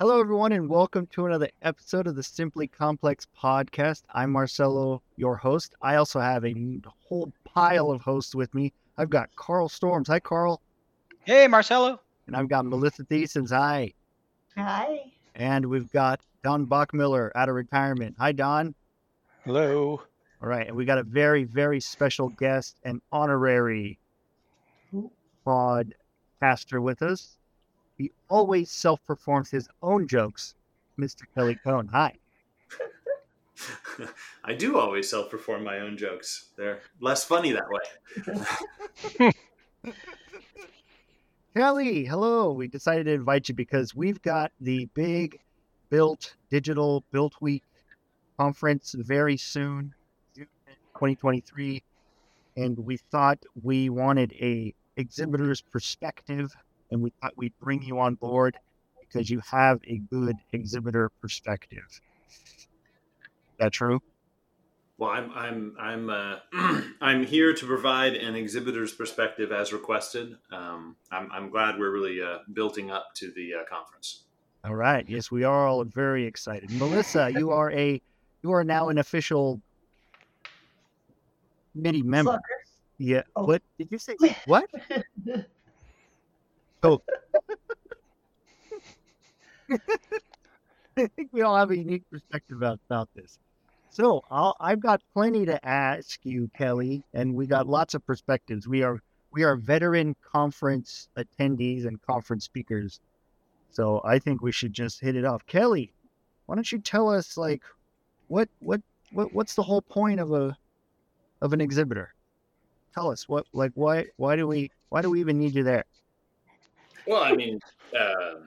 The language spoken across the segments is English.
Hello, everyone, and welcome to another episode of the Simply Complex podcast. I'm Marcelo, your host. I also have a whole pile of hosts with me. I've got Carl Storms. Hi, Carl. Hey, Marcelo. And I've got Melissa Thiesens. Hi. Hi. And we've got Don Bokmiller out of retirement. Hi, Don. Hello. All right. And we got a very, very special guest, an honorary podcaster with us. He always self performs his own jokes, Mr. Kelly Cone. Hi. I do always self perform my own jokes. They're less funny that way. Kelly, hello. We decided to invite you because we've got the big BILT Digital Built Week conference very soon, 2023. And we thought we wanted a exhibitor's perspective and we thought we'd bring you on board because you have a good exhibitor perspective. Is that true? Well, I'm I'm I'm uh, I'm here to provide an exhibitor's perspective as requested. Um, I'm I'm glad we're really uh, building up to the uh, conference. All right. Yes, we are all very excited. Melissa, you are a you are now an official committee member. Sucker. Yeah. Oh. What did you say? What? Oh. I think we all have a unique perspective about, about this. So I'll, I've got plenty to ask you, Kelly, and we got lots of perspectives. We are we are veteran conference attendees and conference speakers, so I think we should just hit it off. Kelly, why don't you tell us like what what what what's the whole point of a of an exhibitor? Tell us what like why why do we why do we even need you there? Well, I mean, uh,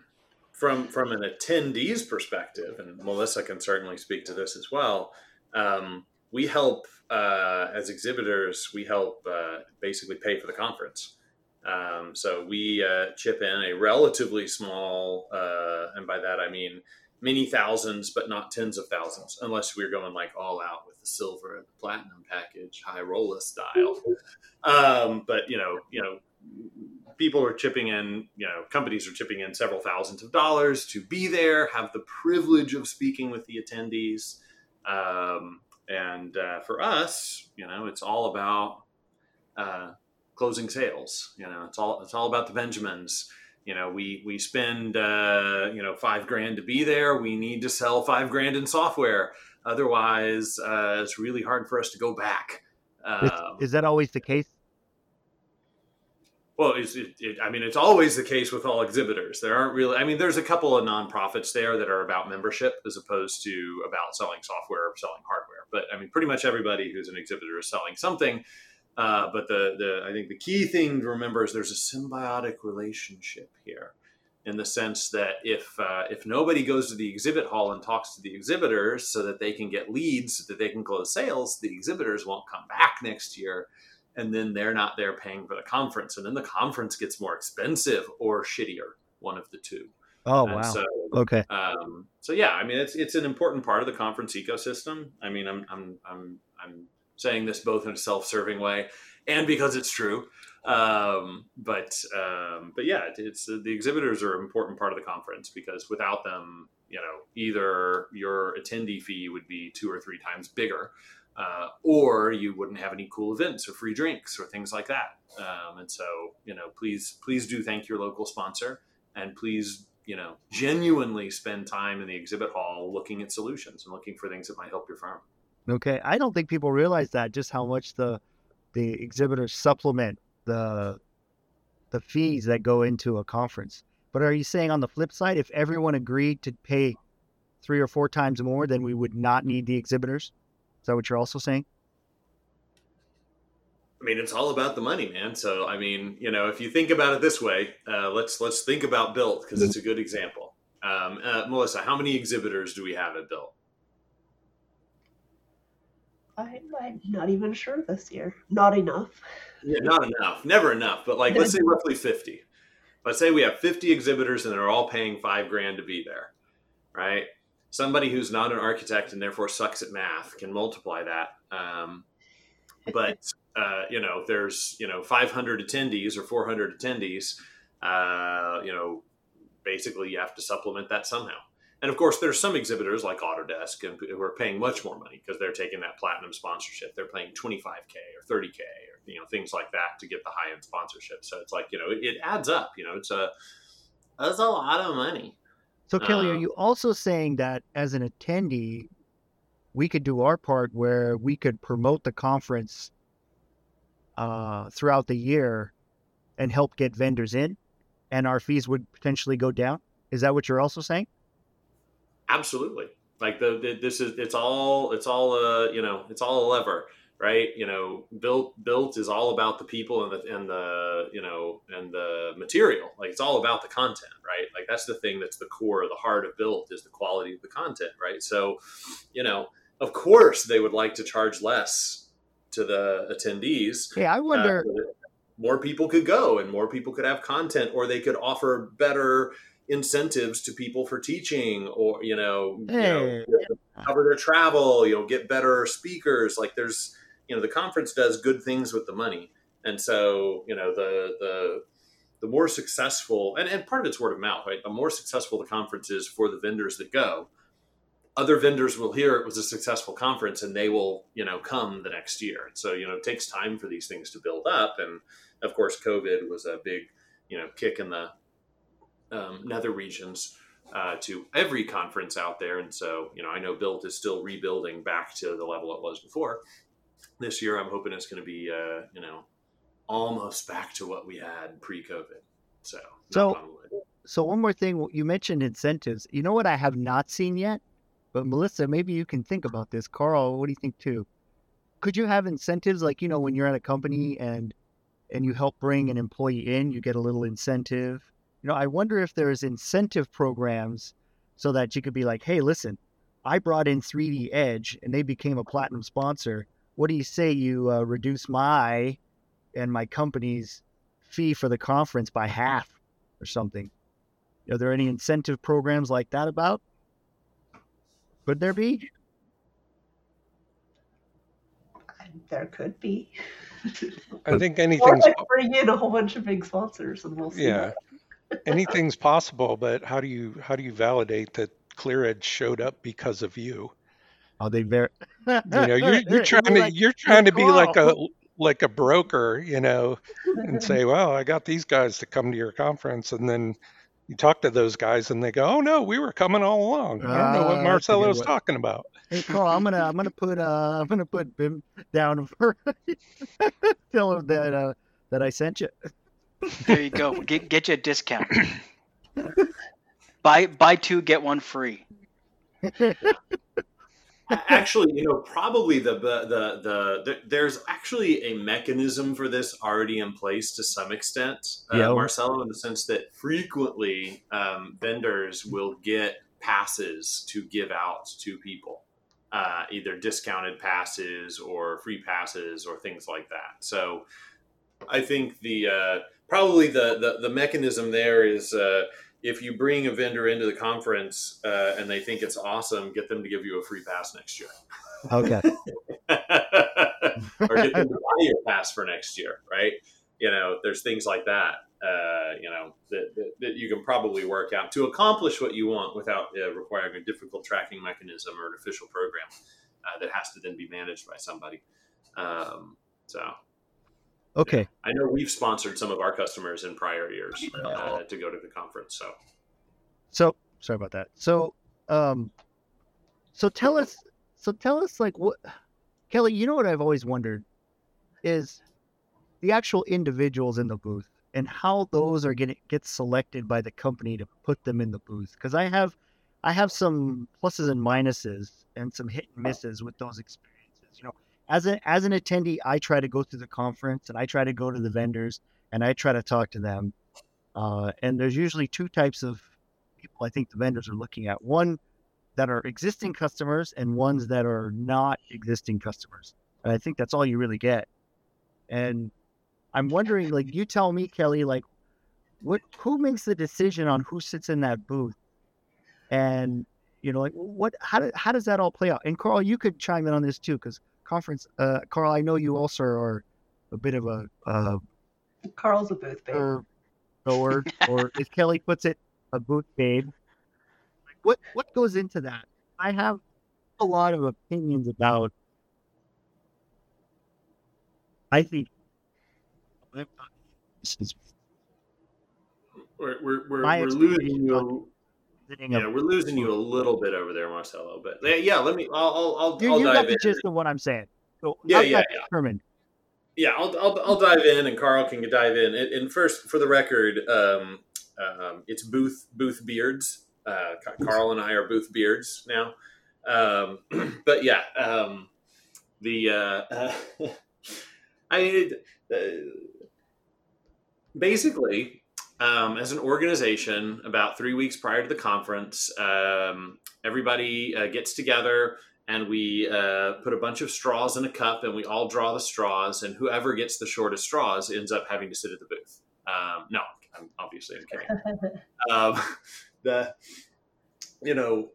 from from an attendee's perspective, and Melissa can certainly speak to this as well. Um, we help uh, as exhibitors. We help uh, basically pay for the conference. Um, so we uh, chip in a relatively small, uh, and by that I mean many thousands, but not tens of thousands, unless we're going like all out with the silver and the platinum package, high roller style. Um, but you know, you know, people are chipping in, you know, companies are chipping in several thousands of dollars to be there, have the privilege of speaking with the attendees. Um, and uh, for us, you know, it's all about uh, closing sales. You know, it's all it's all about the Benjamins. You know, we we spend uh, you know five grand to be there. We need to sell five grand in software. Otherwise, uh, it's really hard for us to go back. Um, is that always the case? Well, it, it, I mean, it's always the case with all exhibitors. There aren't really, I mean, there's a couple of nonprofits there that are about membership as opposed to about selling software or selling hardware. But I mean, pretty much everybody who's an exhibitor is selling something. Uh, but the, the, I think the key thing to remember is there's a symbiotic relationship here in the sense that if, uh, if nobody goes to the exhibit hall and talks to the exhibitors so that they can get leads, so that they can close sales, the exhibitors won't come back next year and then they're not there paying for the conference and then the conference gets more expensive or shittier one of the two Oh And wow. so okay. um, so yeah i mean it's it's an important part of the conference ecosystem i mean i'm i'm i'm, I'm saying this both in a self-serving way and because it's true um, but um, but yeah it, it's the exhibitors are an important part of the conference because without them you know either your attendee fee would be two or three times bigger uh, or you wouldn't have any cool events or free drinks or things like that. Um, and so, you know, please, please do thank your local sponsor, and please, you know, genuinely spend time in the exhibit hall looking at solutions and looking for things that might help your farm. Okay. I don't think people realize that just how much the the exhibitors supplement the the fees that go into a conference. But are you saying on the flip side, if everyone agreed to pay three or four times more, then we would not need the exhibitors? Is that what you're also saying? I mean, it's all about the money, man. So, I mean, you know, if you think about it this way, uh, let's let's think about BILT because it's a good example. Um, uh, Melissa, how many exhibitors do we have at BILT? I'm, I'm not even sure this year. Not enough. Yeah, not enough, never enough. But like, let's say roughly fifty. Let's say we have fifty exhibitors and they're all paying five grand to be there, right? Somebody who's not an architect and therefore sucks at math can multiply that. Um, but uh, you know, there's you know 500 attendees or 400 attendees. Uh, you know, basically you have to supplement that somehow. And of course, there's some exhibitors like Autodesk who are paying much more money because they're taking that platinum sponsorship. They're paying 25k or 30k or you know things like that to get the high end sponsorship. So it's like you know it, it adds up. You know, it's a that's a lot of money. So Kelly, are Um, you also saying that as an attendee, we could do our part where we could promote the conference uh, throughout the year and help get vendors in, and our fees would potentially go down? Is that what you're also saying? Absolutely. Like the, the this is it's all it's all uh you know it's all a lever, right? You know, BILT BILT is all about the people and the and the you know and the material. Like it's all about the content, right? Like that's the thing that's the core, the heart of BILT is the quality of the content, right? So, you know, of course they would like to charge less to the attendees. Hey, I uh, wonder. that more people could go and more people could have content, or they could offer better incentives to people for teaching or you know, you know cover their travel you know get better speakers like there's you know the conference does good things with the money and so you know the the the more successful and, and part of it's word of mouth right the more successful the conference is for the vendors that go other vendors will hear it was a successful conference and they will you know come the next year so you know it takes time for these things to build up and of course covid was a big you know kick in the um, nether regions uh, to every conference out there. And so, you know, I know BILT is still rebuilding back to the level it was before. This year, I'm hoping it's going to be, uh, you know, almost back to what we had pre-COVID. So, So- knock on wood. So one more thing, you mentioned incentives. You know what I have not seen yet? But Melissa, maybe you can think about this. Carl, what do you think too? Could you have incentives like you know when you're at a company and and you help bring an employee in, you get a little incentive. You know, I wonder if there's incentive programs so that you could be like, hey, listen, I brought in 3D Edge and they became a platinum sponsor. What do you say you uh, reduce my and my company's fee for the conference by half or something? Are there any incentive programs like that about? Could there be? There could be. I think Or anything's like bring in a whole bunch of big sponsors and we'll see. yeah, anything's possible, but how do you how do you validate that ClearEdge showed up because of you? Are they very? You know, you're you're trying to you're trying to be like a like a broker, you know, and say, well, I got these guys to come to your conference, and then you talk to those guys, and they go, oh no, we were coming all along. I don't know Ah, what that's a was talking about. Hey Carl, I'm gonna I'm gonna put uh I'm gonna put Bim down for tell him that uh that I sent you. There you go. Get get you a discount. buy buy two get one free. Actually, you know, probably the, the the the the there's actually a mechanism for this already in place to some extent, uh, Yeah. Marcelo, in the sense that frequently um, vendors will get passes to give out to people, uh, either discounted passes or free passes or things like that. So, I think the uh, probably the, the the mechanism there is. If you bring a vendor into the conference uh, and they think it's awesome, get them to give you a free pass next year. Okay. or get them to buy your pass for next year, right? You know, there's things like that, uh, you know, that, that, that you can probably work out to accomplish what you want without uh, requiring a difficult tracking mechanism or an official program uh, that has to then be managed by somebody. Um, so Okay. I know we've sponsored some of our customers in prior years uh, to go to the conference. So So sorry about that. So um so tell us so tell us like what Kelly, you know what I've always wondered is the actual individuals in the booth and how those are getting get selected by the company to put them in the booth. Because I have I have some pluses and minuses and some hit and misses with those experiences. You know, as an as an attendee, I try to go through the conference and I try to go to the vendors and I try to talk to them. Uh, and there's usually two types of people I think the vendors are looking at. One that are existing customers and ones that are not existing customers. And I think that's all you really get. And I'm wondering, like, you tell me, Kelly, like, what who makes the decision on who sits in that booth? And you know, like, what how do, how does that all play out? And Carl, you could chime in on this too, because conference, uh, Carl, I know you also are a bit of a uh, Carl's a booth babe. or or or as Kelly puts it, a booth babe. Like what what goes into that? I have a lot of opinions about. I think we're we're, we're, we're losing you. Yeah, we're losing you a little bit over there, Marcelo. But yeah, let me. I'll I'll I'll, you, I'll you got the gist of what I'm saying. So yeah, yeah, yeah. Determined? Yeah, I'll, I'll I'll dive in, and Carl can dive in. And, and first, for the record, um, um, it's Booth Booth Beards. Uh, Carl and I are Booth Beards now. Um, but yeah, um, the uh, uh, I uh, basically um, as an organization, about three weeks prior to the conference, um, everybody uh, gets together and we uh, put a bunch of straws in a cup and we all draw the straws, and whoever gets the shortest straws ends up having to sit at the booth. Um, no, I'm obviously I'm kidding. um, the you know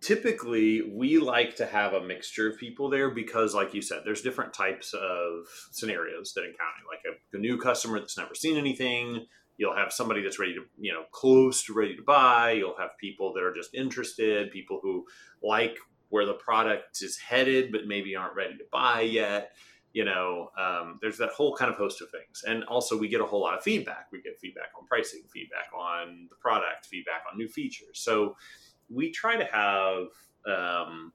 typically we like to have a mixture of people there because like you said there's different types of scenarios that encounter like a, a new customer that's never seen anything you'll have somebody that's ready to you know close to ready to buy. You'll have people that are just interested people who like where the product is headed but maybe aren't ready to buy yet you know um, there's that whole kind of host of things. And also we get a whole lot of feedback. We get feedback on pricing feedback on the product feedback on new features. So we try to have um,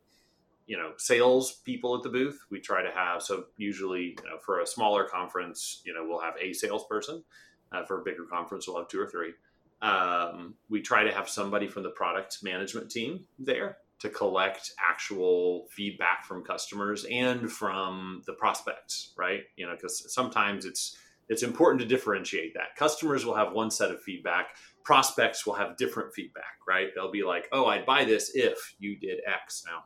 you know sales people at the booth. We try to have so usually you know for a smaller conference you know we'll have a salesperson uh, for a bigger conference, we'll have two or three. Um, we try to have somebody from the product management team there to collect actual feedback from customers and from the prospects, right? You know, because sometimes it's it's important to differentiate that. Customers will have one set of feedback, prospects will have different feedback, right? They'll be like, "Oh, I'd buy this if you did X." Now,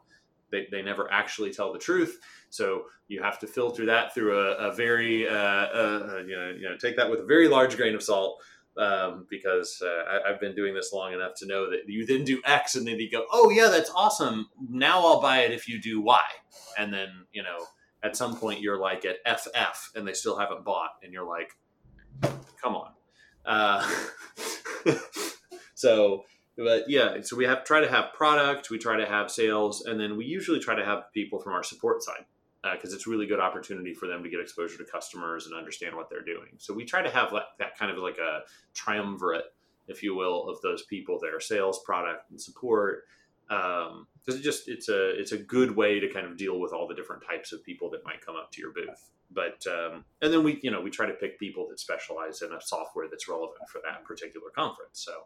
they, they never actually tell the truth. So you have to filter that through a, a very, uh, uh, you, know, you know, take that with a very large grain of salt. Um, because uh, I, have been doing this long enough to know that you then do X and then you go, oh yeah, that's awesome. Now I'll buy it if you do Y. And then, you know, at some point you're like at FF and they still haven't bought and you're like, come on. Uh, so but yeah, so we have try to have product, we try to have sales, and then we usually try to have people from our support side because uh, it's really good opportunity for them to get exposure to customers and understand what they're doing. So we try to have like, that kind of like a triumvirate, if you will, of those people there: sales, product, and support. Because um, it just it's a it's a good way to kind of deal with all the different types of people that might come up to your booth. But um, and then we you know we try to pick people that specialize in a software that's relevant for that particular conference. So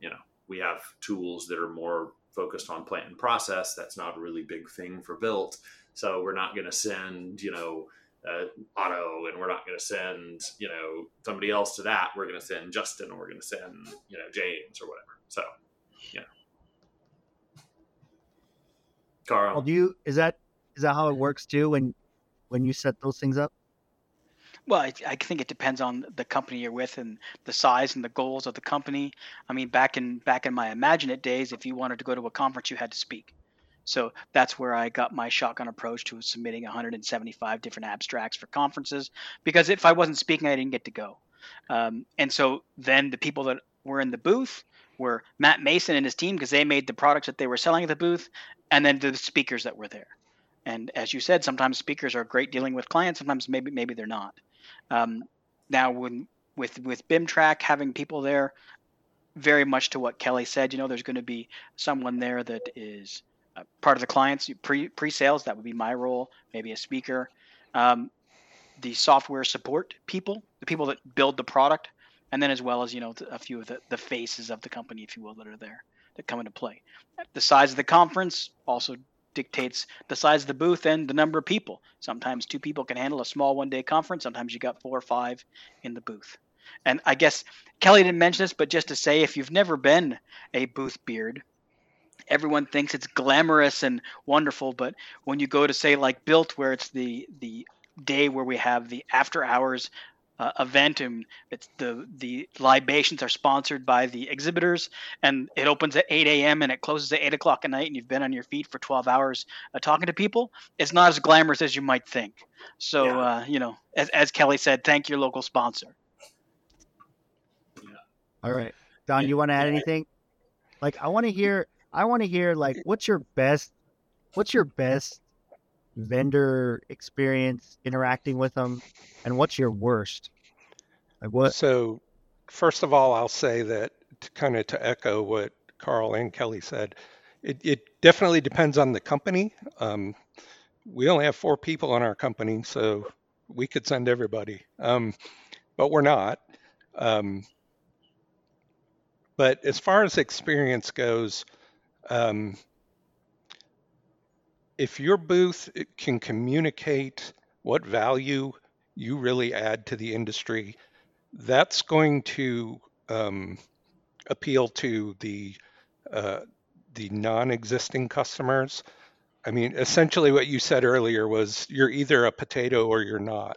you know we have tools that are more focused on plant and process. That's not a really big thing for BILT. So we're not going to send, you know, uh, and we're not going to send, you know, somebody else to that. We're going to send Justin, or we're going to send, you know, James or whatever. So, yeah. Carl, well, do you is that is that how it works too when when you set those things up? Well, I, I, think it depends on the company you're with and the size and the goals of the company. I mean, back in back in my Imagineit days, if you wanted to go to a conference, you had to speak. So that's where I got my shotgun approach to submitting 175 different abstracts for conferences. Because if I wasn't speaking, I didn't get to go. Um, and so then the people that were in the booth were Matt Mason and his team because they made the products that they were selling at the booth, and then the speakers that were there. And as you said, sometimes speakers are great dealing with clients. Sometimes maybe maybe they're not. Um, now, when with with BIMTrack having people there, very much to what Kelly said, you know, there's going to be someone there that is part of the clients pre pre sales. That would be my role, maybe a speaker. Um, the software support people, the people that build the product, and then as well as you know a few of the, the faces of the company, if you will, that are there that come into play. The size of the conference also dictates the size of the booth and the number of people. Sometimes two people can handle a small one day conference. Sometimes you got four or five in the booth. And I guess Kelly didn't mention this, but just to say, if you've never been a booth beard, everyone thinks it's glamorous and wonderful. But when you go to say like BILT, where it's the the day where we have the after hours uh, event, and it's the the libations are sponsored by the exhibitors, and it opens at 8 a.m. and it closes at 8 o'clock at night, and you've been on your feet for 12 hours uh, talking to people. It's not as glamorous as you might think. So yeah. uh, you know, as, as Kelly said, thank your local sponsor. Yeah. All right. Don, you want to add anything? Like, I want to hear. I want to hear like, what's your best? What's your best vendor experience interacting with them, and what's your worst? Like what? So, first of all, I'll say that to kind of to echo what Carl and Kelly said, it, it definitely depends on the company. Um, we only have four people in our company, so we could send everybody, um, but we're not. Um, but as far as experience goes, um, if your booth can communicate what value you really add to the industry, that's going to um, appeal to the uh, the non-existing customers. I mean, essentially, what you said earlier was you're either a potato or you're not,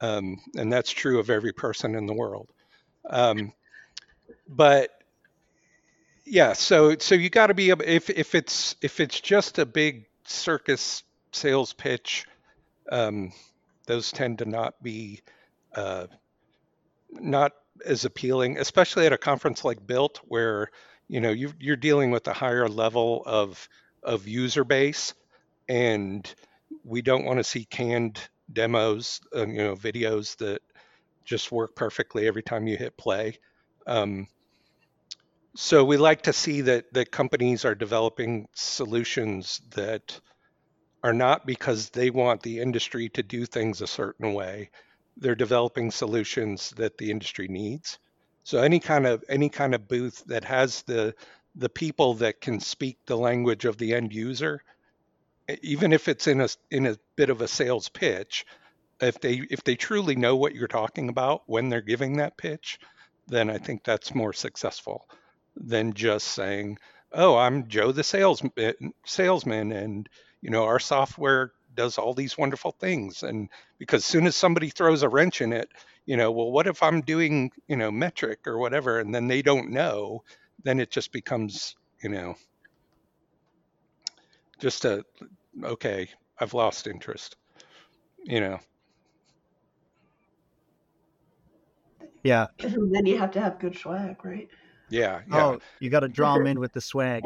um, and that's true of every person in the world. Um, but yeah, so so you got to be if if it's if it's just a big circus sales pitch, um, those tend to not be uh, not as appealing, especially at a conference like BILT, where you know you, you're dealing with a higher level of of user base, and we don't want to see canned demos, uh, you know, videos that just work perfectly every time you hit play. Um, so we like to see that that companies are developing solutions that are not because they want the industry to do things a certain way they're developing solutions that the industry needs. So any kind of any kind of booth that has the the people that can speak the language of the end user, even if it's in a in a bit of a sales pitch, if they if they truly know what you're talking about when they're giving that pitch, then I think that's more successful than just saying, "Oh, I'm Joe the sales eh, salesman, and you know our software does all these wonderful things. And because soon as somebody throws a wrench in it you know well what if i'm doing you know metric or whatever and then they don't know then it just becomes you know just a okay i've lost interest you know. Yeah. Then you have to have good swag right yeah, yeah. oh you got to draw them in with the swag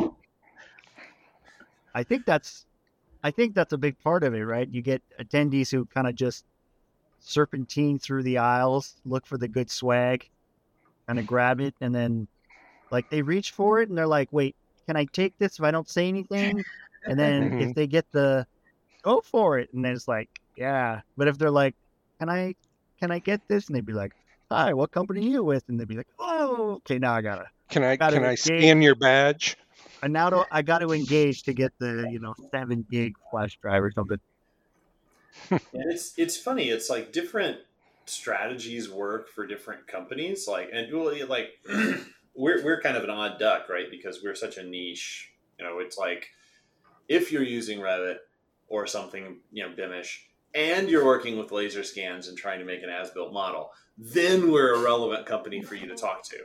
i think that's I think that's a big part of it, right? You get attendees who kind of just serpentine through the aisles, look for the good swag, kind of grab it, and then like they reach for it and they're like, wait, can I take this if I don't say anything? And then if mm-hmm. they get the go for it, and then it's like, yeah. But if they're like, can I can I get this? And they'd be like, hi, what company are you with? And they'd be like, oh, okay, now I gotta. Can I gotta can I scan your badge? And now to, I got to engage to get the you know seven gig flash drive or something. and it's it's funny. It's like different strategies work for different companies. Like and like we're we're kind of an odd duck, right? Because we're such a niche. You know, it's like if you're using Revit or something, you know, BIMish, and you're working with laser scans and trying to make an as-built model, then we're a relevant company for you to talk to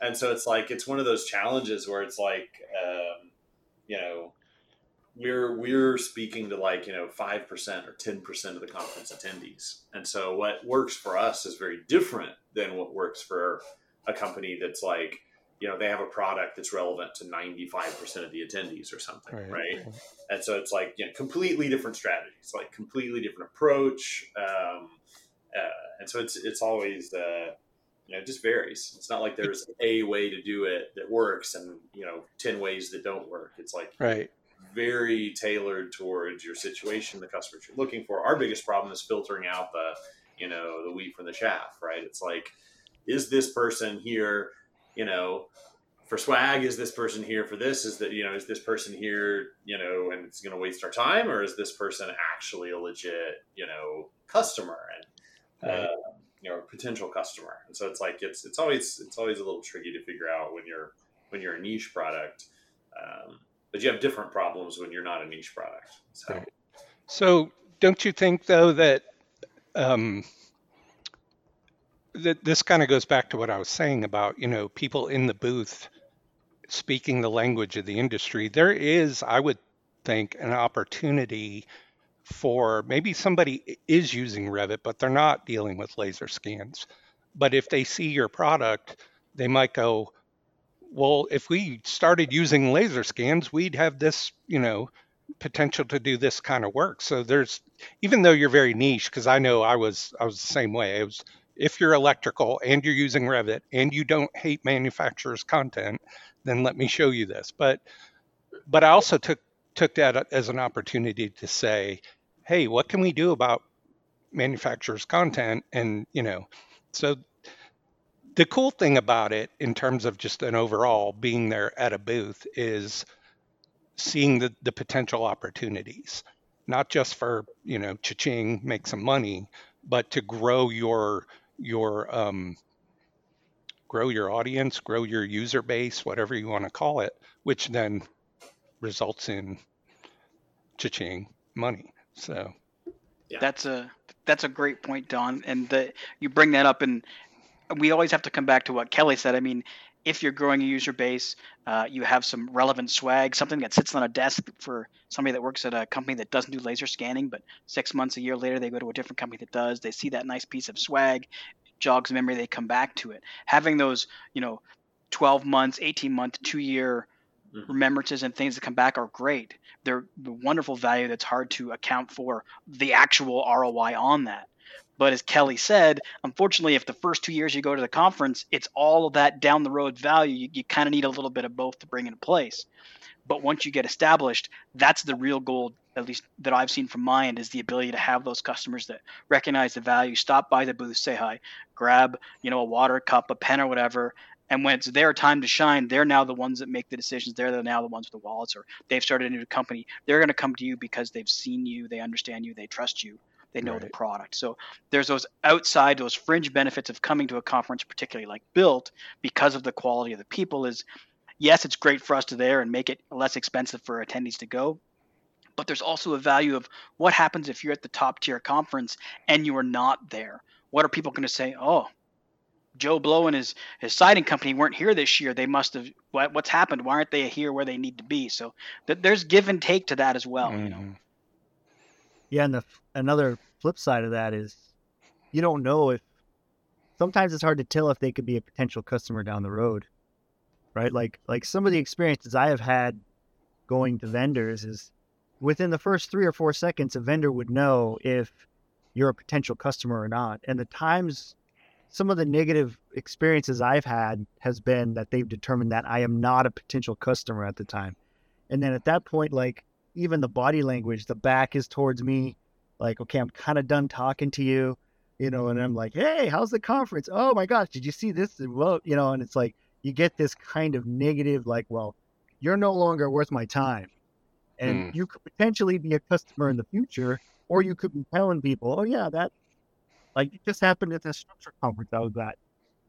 and so it's like it's one of those challenges where it's like um, you know we're we're speaking to like you know five percent or ten percent of the conference attendees, and so what works for us is very different than what works for a company that's like you know they have a product that's relevant to 95% of the attendees or something right, right? and so it's like you know completely different strategies like completely different approach um, uh, and so it's it's always uh, you know, it just varies. It's not like there's a way to do it that works and, you know, 10 ways that don't work. It's like right. very tailored towards your situation, the customers you're looking for. Our biggest problem is filtering out the, you know, the wheat from the chaff, right? It's like, is this person here, you know, for swag? Is this person here for this? Is that, you know, is this person here, you know, and it's going to waste our time? Or is this person actually a legit, you know, customer? And, uh, you know potential customer and so it's like it's it's always it's always a little tricky to figure out when you're when you're a niche product um, but you have different problems when you're not a niche product so right. so don't you think though that um, that this kind of goes back to what I was saying about you know people in the booth speaking the language of the industry there is I would think an opportunity for maybe somebody is using Revit, but they're not dealing with laser scans. But if they see your product, they might go, well, if we started using laser scans, we'd have this, you know, potential to do this kind of work. So there's, even though you're very niche, because I know I was, I was the same way. It was, if you're electrical and you're using Revit and you don't hate manufacturers' content, then let me show you this. But, but I also took took that as an opportunity to say, hey, what can we do about manufacturers' content? And you know, so the cool thing about it in terms of just an overall being there at a booth is seeing the, the potential opportunities not just for you know cha-ching make some money but to grow your your um, grow your audience grow your user base whatever you want to call it which then results in cha-ching money so yeah. that's a that's a great point don and the, you bring that up and we always have to come back to what Kelly said. I mean, if you're growing a user base, uh, you have some relevant swag, something that sits on a desk for somebody that works at a company that doesn't do laser scanning, but six months, a year later, they go to a different company that does. They see that nice piece of swag, jogs memory, they come back to it. Having those, you know, 12 months, 18 month, two year mm-hmm. remembrances and things that come back are great. They're the wonderful value that's hard to account for the actual ROI on that. But as Kelly said, unfortunately, if the first two years you go to the conference, it's all that down the road value. You, you kind of need a little bit of both to bring into place. But once you get established, that's the real goal, at least that I've seen from my end, is the ability to have those customers that recognize the value, stop by the booth, say hi, grab, you know, a water cup, a pen or whatever. And when it's their time to shine, they're now the ones that make the decisions. They're now the ones with the wallets, or they've started a new company. They're going to come to you because they've seen you, they understand you, they trust you they know right. the product. So there's those outside, those fringe benefits of coming to a conference, particularly like BILT, because of the quality of the people. Is yes, it's great for us to there and make it less expensive for attendees to go. But there's also a value of what happens if you're at the top tier conference and you are not there. What are people going to say? Oh, Joe Blow and his his siding company weren't here this year. They must have what, what's happened? Why aren't they here where they need to be? So th- there's give and take to that as well. Mm-hmm. You know. Mm-hmm. Yeah, and the another flip side of that is you don't know if sometimes it's hard to tell if they could be a potential customer down the road. Right? Like like some of the experiences I have had going to vendors is within the first 3 or 4 seconds a vendor would know if you're a potential customer or not. And the times some of the negative experiences I've had has been that they've determined that I am not a potential customer at the time. And then at that point like even the body language, the back is towards me, like, okay, I'm kind of done talking to you, you know, and I'm like, hey, how's the conference? Oh my gosh, did you see this? Well, you know, and it's like you get this kind of negative, like, well, you're no longer worth my time. And mm. you could potentially be a customer in the future, or you could be telling people, oh yeah, that like it just happened at the structure conference I was at.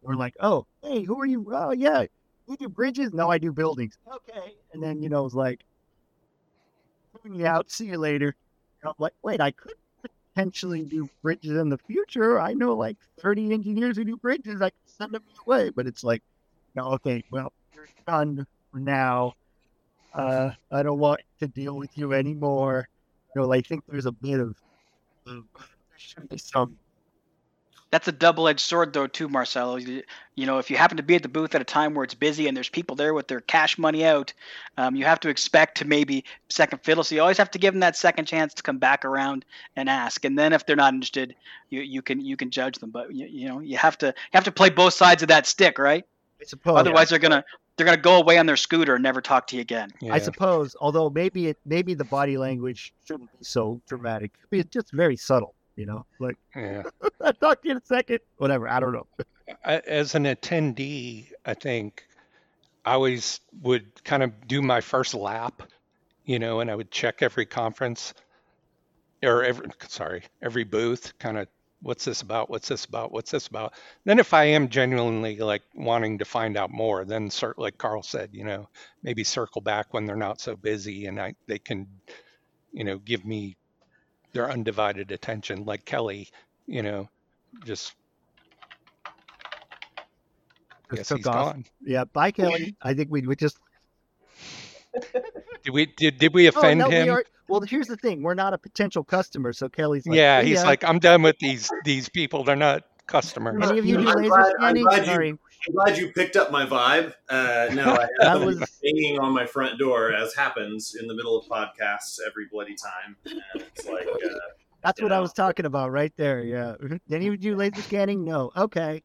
We're like, oh, hey, who are you? Oh yeah, you do bridges? No, I do buildings. Okay. And then, you know, it was like, me out. See you later. And I'm like, wait, I could potentially do bridges in the future. I know like 30 engineers who do bridges. I can send them away. But it's like, no, okay, well, you're done for now. Uh, I don't want to deal with you anymore. You know, I think there's a bit of, of there should be some that's a double-edged sword though too marcelo. You, you, know if you happen to be at the booth at a time where it's busy and there's people there with their cash money out um, you have to expect to maybe second fiddle. So you always have to give them that second chance to come back around and ask. And then if they're not interested you, you can you can judge them. But you, you know you have to you have to play both sides of that stick right? I suppose, otherwise yeah. they're gonna they're gonna go away on their scooter and never talk to you again. Yeah. i suppose although maybe it maybe the body language shouldn't be so dramatic. It's just very subtle you know, like yeah. I'll talk to you in a second. Whatever. I don't know. As an attendee, I think I always would kind of do my first lap, you know, and I would check every conference or every sorry, every booth, kind of what's this about? What's this about? What's this about? Then if I am genuinely like wanting to find out more, then cert, like Carl said, you know, maybe circle back when they're not so busy and I they can, you know, give me their undivided attention, like Kelly, you know, just. I guess he's off. gone. Yeah, bye, Kelly. I think we would just. did we did, did we oh, offend oh, no, him? We are, well, here's the thing: we're not a potential customer, so Kelly's like, yeah, he's yeah. like, I'm done with these these people. They're not customers. Any of you do laser scanning? Sorry. I'm glad you picked up my vibe. Uh, no, I have was... hanging on my front door, as happens in the middle of podcasts every bloody time. And it's like, uh, that's what know. I was talking about right there. Yeah. Did you do laser scanning? No. Okay.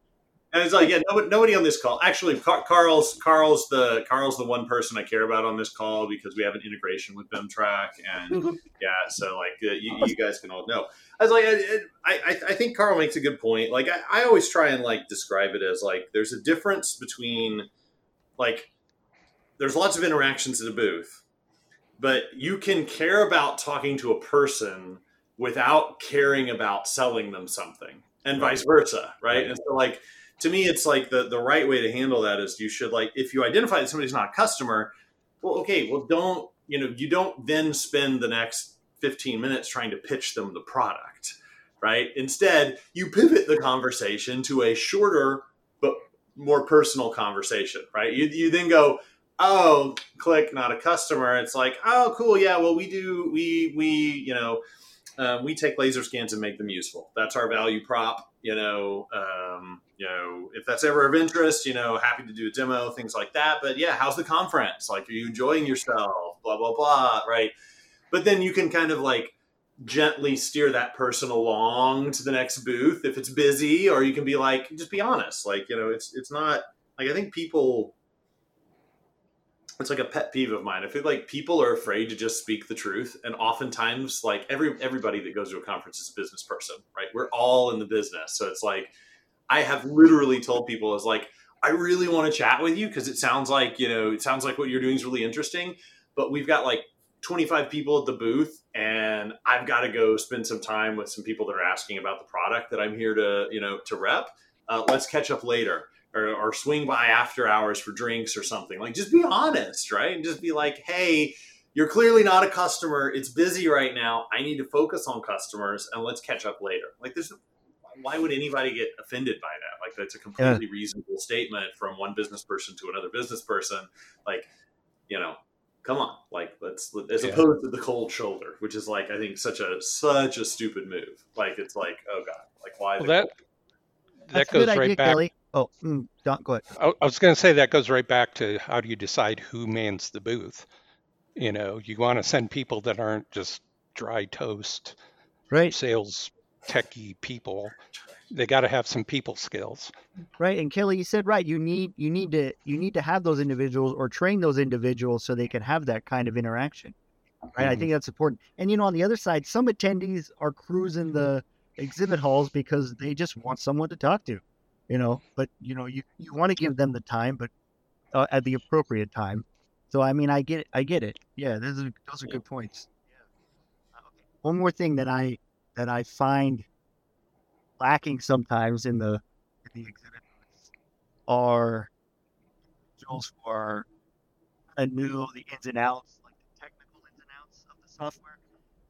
And it's like, yeah, nobody, nobody on this call. Actually, Carl's Carl's the Carl's the one person I care about on this call because we have an integration with BIMTrack, and mm-hmm. yeah, so like uh, you, you, guys can all know. I was like, I, I, I think Carl makes a good point. Like, I, I always try and like describe it as like there's a difference between like there's lots of interactions at a booth, but you can care about talking to a person without caring about selling them something, and right. vice versa, right? right? And so like to me, it's like the, the right way to handle that is you should like, if you identify that somebody's not a customer, well, okay, well, don't, you know, you don't then spend the next 15 minutes trying to pitch them the product, right? Instead, you pivot the conversation to a shorter but more personal conversation, right? You, you then go, oh, click, not a customer. It's like, oh, cool, yeah, well, we do, we, we, you know, um, we take laser scans and make them useful. That's our value prop. You know, um, you know, if that's ever of interest, you know, happy to do a demo, things like that. But yeah, how's the conference? Like, are you enjoying yourself? Blah blah blah. Right. But then you can kind of like gently steer that person along to the next booth if it's busy, or you can be like, just be honest. Like, you know, it's it's not like I think people it's like a pet peeve of mine. I feel like people are afraid to just speak the truth, and oftentimes, like every everybody that goes to a conference is a business person, right? We're all in the business, so it's like I have literally told people is like I really want to chat with you because it sounds like you know it sounds like what you're doing is really interesting, but we've got like 25 people at the booth, and I've got to go spend some time with some people that are asking about the product that I'm here to you know to rep. Uh, let's catch up later or, or swing by after hours for drinks or something. Like, just be honest, right? And just be like, hey, you're clearly not a customer. It's busy right now. I need to focus on customers and let's catch up later. Like, there's why would anybody get offended by that? Like, that's a completely yeah. reasonable statement from one business person to another business person. Like, you know, come on, like let's as yeah. opposed to the cold shoulder, which is like I think such a such a stupid move. Like it's like, oh god, like why? Well, that that goes right idea, back. Kelly. Oh, mm, don't go ahead. I, I was going to say that goes right back to how do you decide who mans the booth? You know, you want to send people that aren't just dry toast, right? Sales techie people. They got to have some people skills, right? And Kelly, you said right. You need you need to you need to have those individuals or train those individuals so they can have that kind of interaction, right? Mm-hmm. I think that's important. And you know, on the other side, some attendees are cruising the exhibit halls because they just want someone to talk to you know but you know you, you want to give them the time but uh, at the appropriate time. So i mean i get it i get it. Yeah those are those are good points. Yeah. one more thing that i that i find lacking sometimes in the in the exhibit are tools for I know the ins and outs like the technical ins and outs of the software.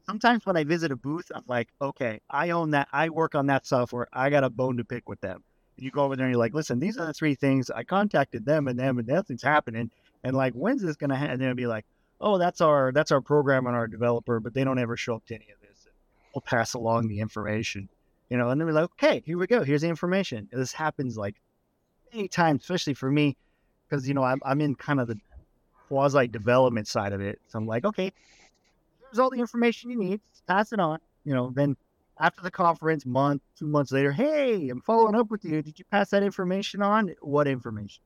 Sometimes when i visit a booth i'm like okay i own that i work on that software. I got a bone to pick with them you go over there and you're like, listen, these are the three things. I contacted them and them, and nothing's happening. And like, when's this gonna happen? And they'll be like, oh, that's our that's our program and our developer, but they don't ever show up to any of this. we'll pass along the information, you know. And then we're like, okay, here we go. Here's the information. And this happens like many times, especially for me, because you know I'm I'm in kind of the quasi development side of it. So I'm like, okay, here's all the information you need. Pass it on. You know, then after the conference, month, two months later, hey, I'm following up with you. Did you pass that information on? What information?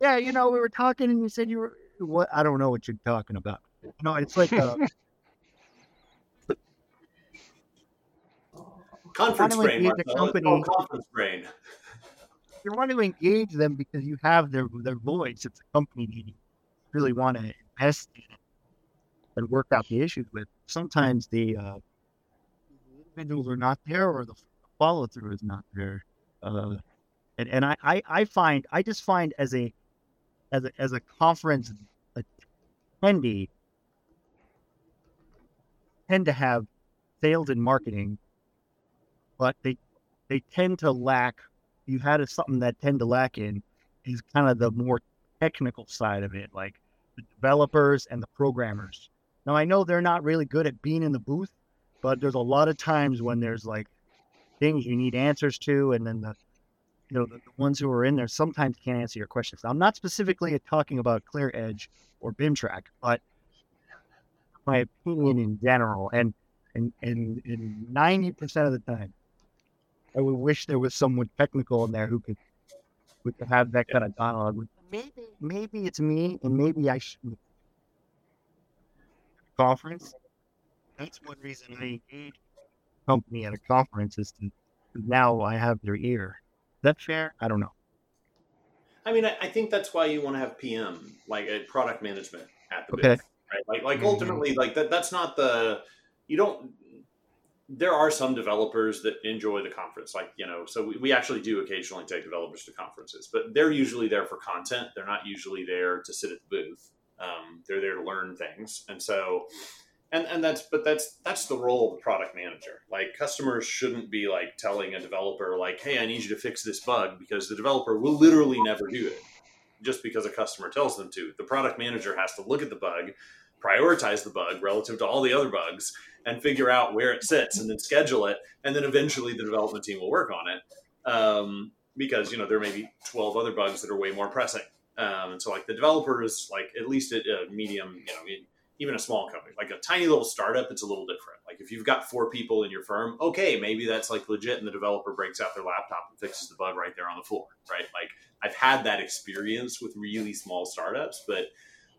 Yeah, you know, we were talking and you said you were what I don't know what you're talking about. You know, it's like uh, a conference brain. The company, conference brain. You want to engage them because you have their their voice. It's a company you really want to invest in and work out the issues with. Sometimes the uh, individuals are not there or the follow through is not there. Uh, and and I, I, I find I just find as a as a as a conference attendee tend to have sales and marketing, but they they tend to lack. You had a, something that tend to lack in is kind of the more technical side of it, like the developers and the programmers. Now I know they're not really good at being in the booth, but there's a lot of times when there's like things you need answers to, and then the you know, the, the, ones who are in there sometimes can't answer your questions. I'm not specifically talking about ClearEdge or BIMTrack, but my opinion in general. And and and ninety percent of the time, I would wish there was someone technical in there who could who could have that kind of dialogue. With maybe maybe it's me, and maybe I should conference. That's one reason I engage company at a conference is to now I have their ear. Is that fair? I don't know. I mean, I, I think that's why you want to have PM, like a product management at the okay. booth, right? Like, like mm-hmm. ultimately, like that. That's not the you don't there are some developers that enjoy the conference like you know so we, we actually do occasionally take developers to conferences but they're usually there for content they're not usually there to sit at the booth um, they're there to learn things and so and and that's but that's that's the role of the product manager. Like customers shouldn't be like telling a developer like hey i need you to fix this bug because the developer will literally never do it just because a customer tells them to. The product manager has to look at the bug prioritize the bug relative to all the other bugs and figure out where it sits and then schedule it and then eventually the development team will work on it um, because you know there may be 12 other bugs that are way more pressing. Um, and so like the developer is like at least at a medium you know even a small company like a tiny little startup it's a little different. Like if you've got four people in your firm okay maybe that's like legit and the developer breaks out their laptop and fixes the bug right there on the floor right? Like i've had that experience with really small startups but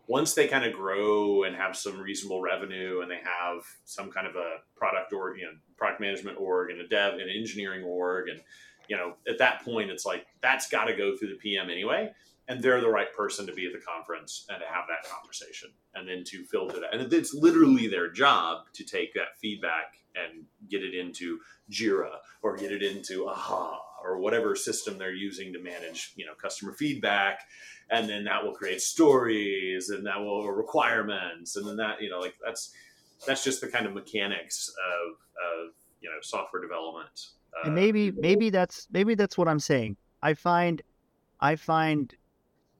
once they kind of grow and have some reasonable revenue and they have some kind of a product or you know product management org and a dev and engineering org and you know at that point it's like that's got to go through the pm anyway and they're the right person to be at the conference and to have that conversation and then to filter that. And it's literally their job to take that feedback and get it into jira or get it into aha or whatever system they're using to manage you know customer feedback. And then that will create stories and that will requirements. And then that you know like that's that's just the kind of mechanics of of you know software development. Uh, and maybe maybe that's maybe that's what i'm saying. I find i find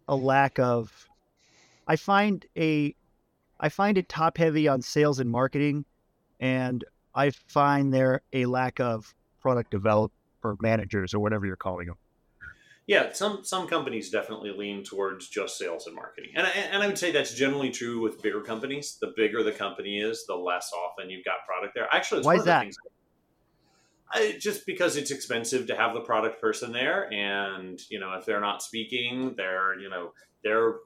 a lack of i find a i find it top heavy on sales and marketing and i find there a lack of product developer managers or whatever you're calling them yeah, some some companies definitely lean towards just sales and marketing, and I, and I would say that's generally true with bigger companies. The bigger the company is, the less often you've got product there. Actually, why is that? I, just because it's expensive to have the product person there, and you know if they're not speaking, they're you know they're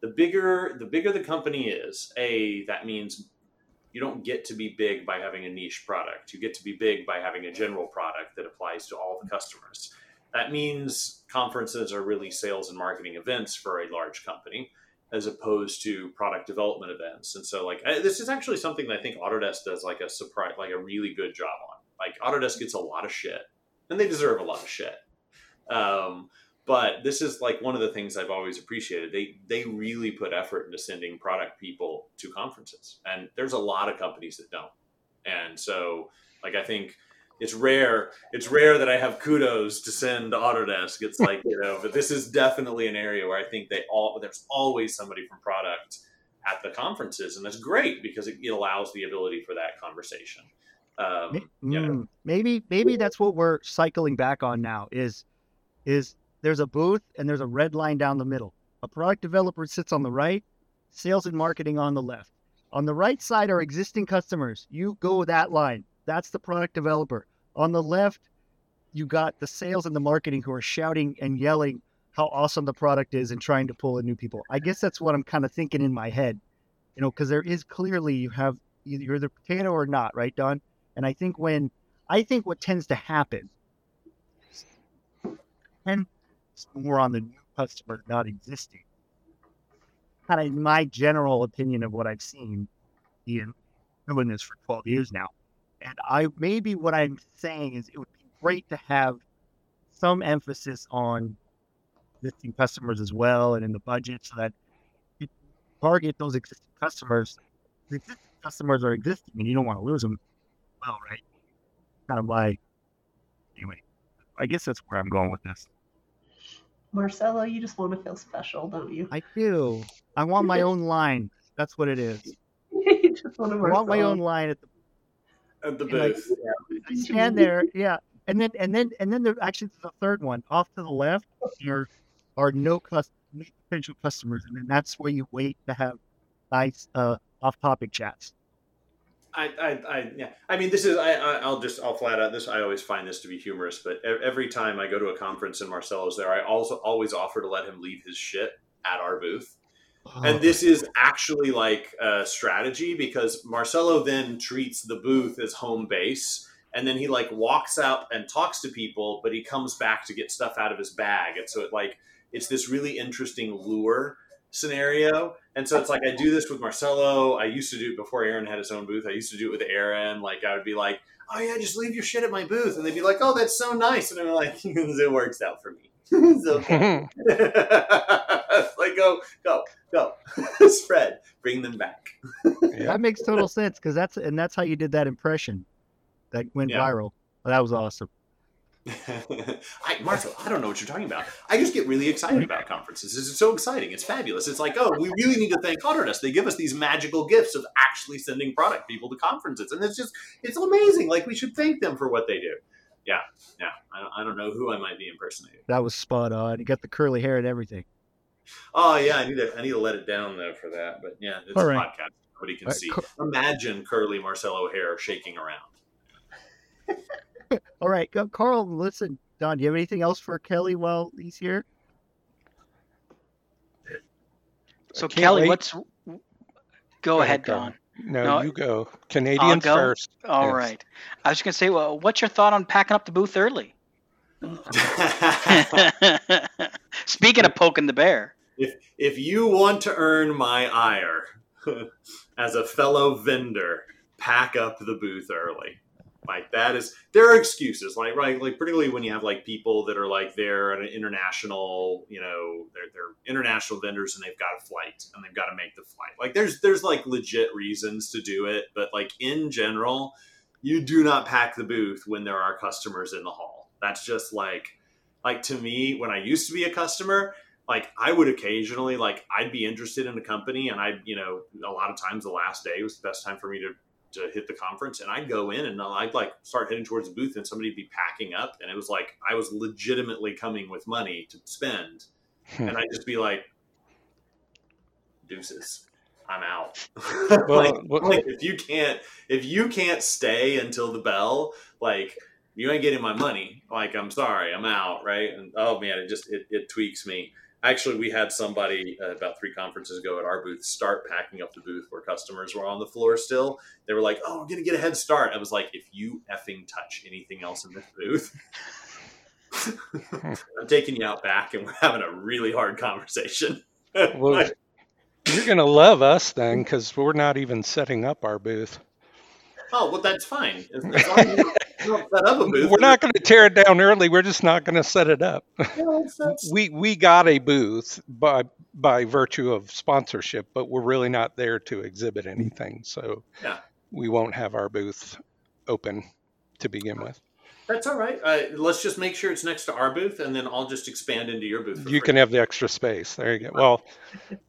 the bigger the bigger the company is. A that means you don't get to be big by having a niche product. You get to be big by having a general product that applies to all the customers. That means conferences are really sales and marketing events for a large company as opposed to product development events. And so like this is actually something that I think Autodesk does like a surprise like a really good job on. Like Autodesk gets a lot of shit and they deserve a lot of shit. Um, but this is like one of the things I've always appreciated. They they really put effort into sending product people to conferences. And there's a lot of companies that don't. And so like I think it's rare. It's rare that I have kudos to send to Autodesk. It's like you know, but this is definitely an area where I think they all there's always somebody from product at the conferences, and that's great because it, it allows the ability for that conversation. Um, mm, maybe maybe that's what we're cycling back on now. Is is there's a booth and there's a red line down the middle. A product developer sits on the right, sales and marketing on the left. On the right side are existing customers. You go that line. That's the product developer. On the left, you got the sales and the marketing who are shouting and yelling how awesome the product is and trying to pull in new people. I guess that's what I'm kind of thinking in my head, you know, because there is clearly you have either you're the potato or not, right, Don? And I think when I think what tends to happen, and more on the new customer not existing. Kind of my general opinion of what I've seen, Ian, doing this for 12 years now. And I maybe what I'm saying is it would be great to have some emphasis on existing customers as well and in the budget so that you target those existing customers. The existing customers are existing and you don't want to lose them. Well, right? Kind of like, anyway, I guess that's where I'm going with this. Marcelo, you just want to feel special, don't you? I do. I want my own line. That's what it is. you just want, to I want my own line at the at the booth. Like, yeah. stand there, yeah. and then and then and then there actually the third one off to the left are are no cus- potential customers, and then that's where you wait to have nice uh, off-topic chats. I, I, I, yeah. I mean, this is. I, I, will just. I'll flat out this. I always find this to be humorous, but every time I go to a conference and Marcelo's there, I also always offer to let him leave his shit at our booth. Oh. And this is actually like a strategy because Marcelo then treats the booth as home base, and then he like walks out and talks to people, but he comes back to get stuff out of his bag, and so it like it's this really interesting lure scenario. And so it's like I do this with Marcelo. I used to do it before Aaron had his own booth. I used to do it with Aaron. Like I would be like, "Oh yeah, just leave your shit at my booth," and they'd be like, "Oh, that's so nice," and I'm like, "It works out for me." so like go go go spread bring them back yeah. that makes total sense because that's and that's how you did that impression that went yeah. viral that was awesome I, Martha, I don't know what you're talking about. I just get really excited about conferences. It's so exciting. It's fabulous. It's like, oh, we really need to thank Autodesk. They give us these magical gifts of actually sending product people to conferences, and it's just, it's amazing. Like we should thank them for what they do. Yeah, yeah. I, I don't know who I might be impersonating. That was spot on. You got the curly hair and everything. Oh yeah, I need to, I need to let it down though for that. But yeah, it's All a podcast. Nobody can right. see. Imagine curly Marcelo hair shaking around. All right, go, Carl. Listen, Don. Do you have anything else for Kelly while he's here? So Kelly, wait. what's? Go, go ahead, Don. No, no, you go. Canadians go? first. All yes. right. I was going to say, well, what's your thought on packing up the booth early? Speaking of poking the bear, if if you want to earn my ire as a fellow vendor, pack up the booth early. Like that is there are excuses, like right, like particularly when you have like people that are like they're an international, you know, they're they're international vendors and they've got a flight and they've got to make the flight. Like there's there's like legit reasons to do it, but like in general, you do not pack the booth when there are customers in the hall. That's just like like to me when I used to be a customer, like I would occasionally like I'd be interested in a company and I you know a lot of times the last day was the best time for me to to hit the conference and I'd go in and I'd like start heading towards the booth and somebody'd be packing up and it was like I was legitimately coming with money to spend hmm. and I'd just be like deuces I'm out. Well, like, like if you can't if you can't stay until the bell like you ain't getting my money. Like I'm sorry I'm out right? And oh man it just it, it tweaks me Actually, we had somebody uh, about three conferences ago at our booth start packing up the booth where customers were on the floor still. They were like, "Oh, I'm gonna get a head start." I was like, "If you effing touch anything else in this booth." I'm taking you out back and we're having a really hard conversation. well, you're going to love us then because we're not even setting up our booth. Oh, well, that's fine. As, as We're not going to tear it down early. We're just not going to set it up. We we got a booth by by virtue of sponsorship, but we're really not there to exhibit anything. So yeah. we won't have our booth open to begin with. That's all right. Uh, let's just make sure it's next to our booth, and then I'll just expand into your booth. You free. can have the extra space. There you go. Well,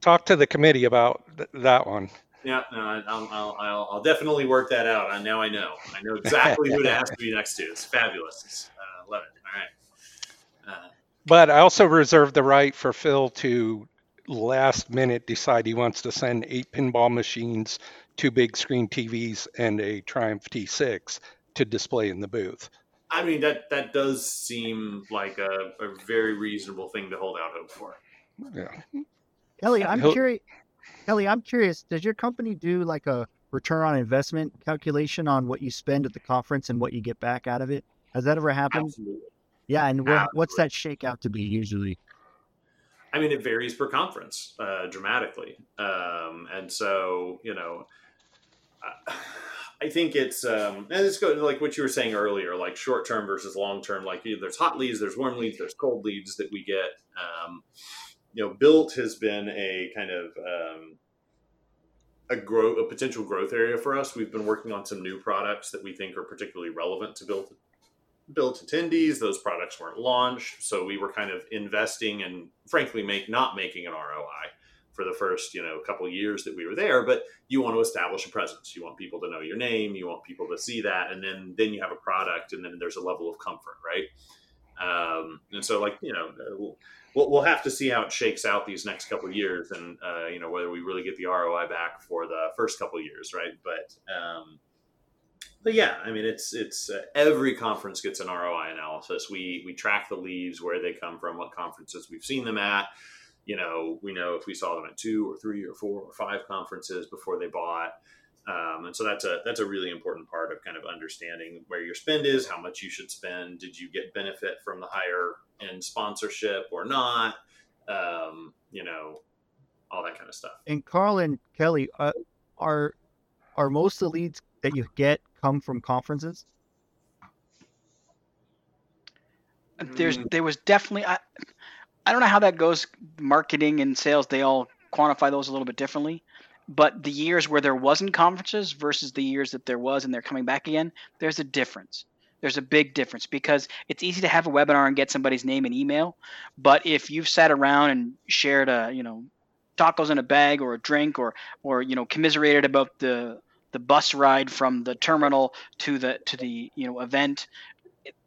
talk to the committee about th- that one. Yeah, no, I'll, I'll, I'll, I'll, definitely work that out. And now I know. I know exactly who to ask to be next to. It's fabulous. It's, uh, love it. All right. Uh, but I also reserve the right for Phil to last minute decide he wants to send eight pinball machines, two big screen TVs, and a Triumph T6 to display in the booth. I mean, that that does seem like a, a very reasonable thing to hold out hope for. Yeah. Ellie, I'm curious. Kelly, I'm curious, does your company do like a return on investment calculation on what you spend at the conference and what you get back out of it? Has that ever happened? Absolutely. Yeah, and what, what's that shake out to be usually? I mean, it varies per conference uh, dramatically, um, and so you know, I think it's um, and it's good like what you were saying earlier, like short term versus long term. Like you know, there's hot leads, there's warm leads, there's cold leads that we get. Um, you know, BILT has been a kind of um, a grow a potential growth area for us. We've been working on some new products that we think are particularly relevant to build BILT attendees. Those products weren't launched, so we were kind of investing and frankly make not making an ROI. for the first you know couple years that we were there but you want to establish a presence you want people to know your name you want people to see that and then then you have a product and then there's a level of comfort right um, and so like you know we'll, we'll have to see how it shakes out these next couple years and uh, you know whether we really get the roi back for the first couple years right but um, but yeah, I mean, it's it's uh, every conference gets an ROI analysis. We we track the leaves, where they come from, what conferences we've seen them at, you know, we know if we saw them at two or three or four or five conferences before they bought. Um, and so that's a that's a really important part of kind of understanding where your spend is, how much you should spend. Did you get benefit from the higher end sponsorship or not? Um, you know, all that kind of stuff. And Carl and Kelly, uh, are are most of the leads that you get come from conferences? There's there was definitely I, I don't know how that goes. Marketing and sales, they all quantify those a little bit differently. But the years where there wasn't conferences versus the years that there was and they're coming back again, there's a difference. There's a big difference because it's easy to have a webinar and get somebody's name and email, but if you've sat around and shared a, you know, tacos in a bag or a drink or or you know commiserated about the the bus ride from the terminal to the to the you know event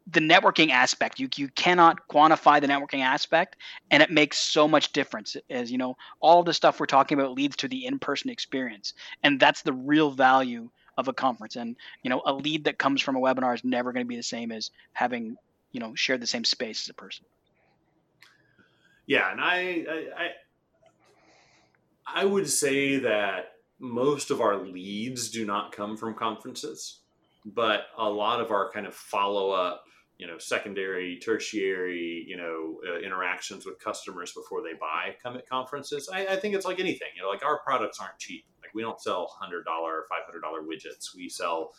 the networking aspect. You you cannot quantify the networking aspect and it makes so much difference as you know all the stuff we're talking about leads to the in-person experience and that's the real value of a conference. And you know a lead that comes from a webinar is never going to be the same as having you know shared the same space as a person. Yeah and i i i, I would say that most of our leads do not come from conferences but a lot of our kind of follow-up you know secondary tertiary you know uh, interactions with customers before they buy come at conferences. I, I, think it's like anything you know like our products aren't cheap. Like we don't sell $100 or $500 widgets. We sell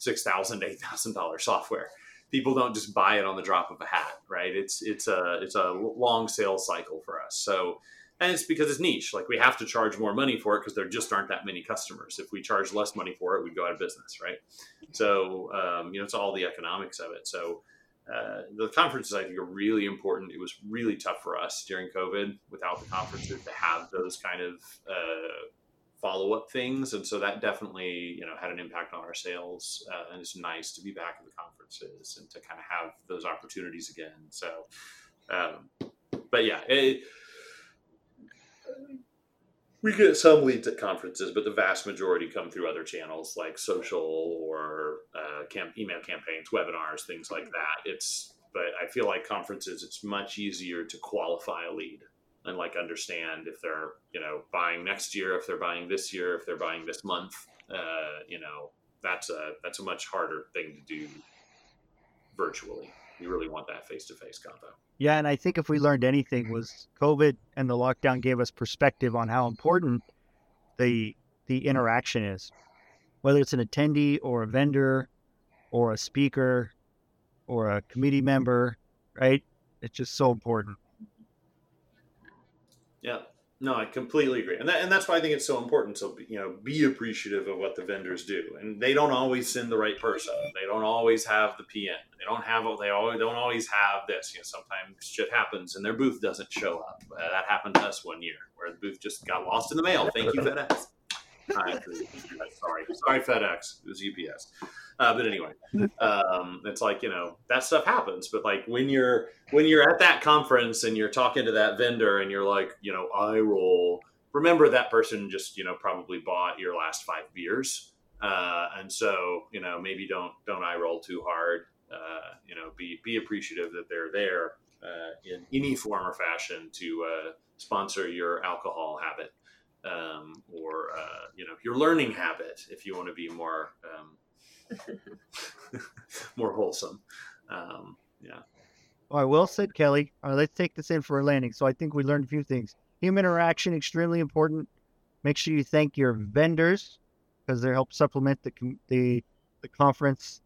$6000 $8000 software. People don't just buy it on the drop of a hat right? It's it's a it's a long sales cycle for us. So and it's because it's niche like we have to charge more money for it because there just aren't that many customers if we charge less money for it we'd go out of business right so um, you know it's all the economics of it so uh, the conferences I think are really important. It was really tough for us during COVID without the conferences to have those kind of uh, follow up things, and so that definitely you know had an impact on our sales. Uh, and it's nice to be back at the conferences and to kind of have those opportunities again. So, um, but yeah, it, we get some leads at conferences, but the vast majority come through other channels like social or uh, camp, email campaigns, webinars, things like that. It's but I feel like conferences, it's much easier to qualify a lead and like understand if they're you know buying next year, if they're buying this year, if they're buying this month. Uh, you know that's a that's a much harder thing to do virtually. You really want that face to face combo. Yeah, and I think if we mm-hmm. learned anything mm-hmm. was COVID and the lockdown gave us perspective on how mm-hmm. important the the interaction is. Whether it's an attendee or a vendor or a speaker or a committee member, right? It's just so important. Yeah. No, I completely agree, and that, and that's why I think it's so important to you know be appreciative of what the vendors do, and they don't always send the right person. They don't always have the PM. They don't have they always don't always have this. You know, sometimes shit happens and their booth doesn't show up. Uh, that happened to us one year where the booth just got lost in the mail. Thank you FedEx. Sorry, sorry FedEx. It was UPS. Uh, but anyway, um, it's like you know that stuff happens. But like when you're when you're at that conference and you're talking to that vendor and you're like you know I roll. Remember that person just you know probably bought your last five beers, uh, and so you know maybe don't don't eye roll too hard. Uh, you know be be appreciative that they're there uh, in any form or fashion to uh, sponsor your alcohol habit um, or uh, you know your learning habit if you want to be more um, more wholesome. Um, yeah. All right, well said, Kelly. Right, let's take this in for a landing. So I think we learned a few things. Human interaction extremely important. Make sure you thank your vendors because they help supplement the the the conference.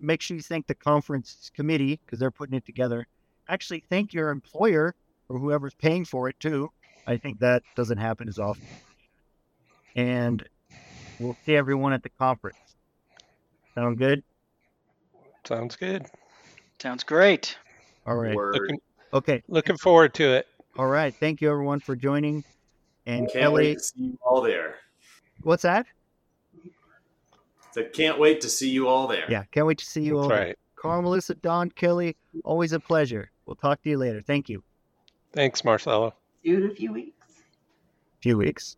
Make sure you thank the conference committee because they're putting it together. Actually, thank your employer or whoever's paying for it too. I think that doesn't happen as often. And we'll see everyone at the conference. Sound good? Sounds good. Sounds great. All right. Looking, okay. Looking forward to it. All right. Thank you, everyone, for joining. And Can't Kelly, wait to see you all there. what's that? So can't wait to see you all there. Yeah, can't wait to see you That's all. right. Carl, Melissa, Don, Kelly, always a pleasure. We'll talk to you later. Thank you. Thanks, Marcelo. You in a few weeks. A few weeks.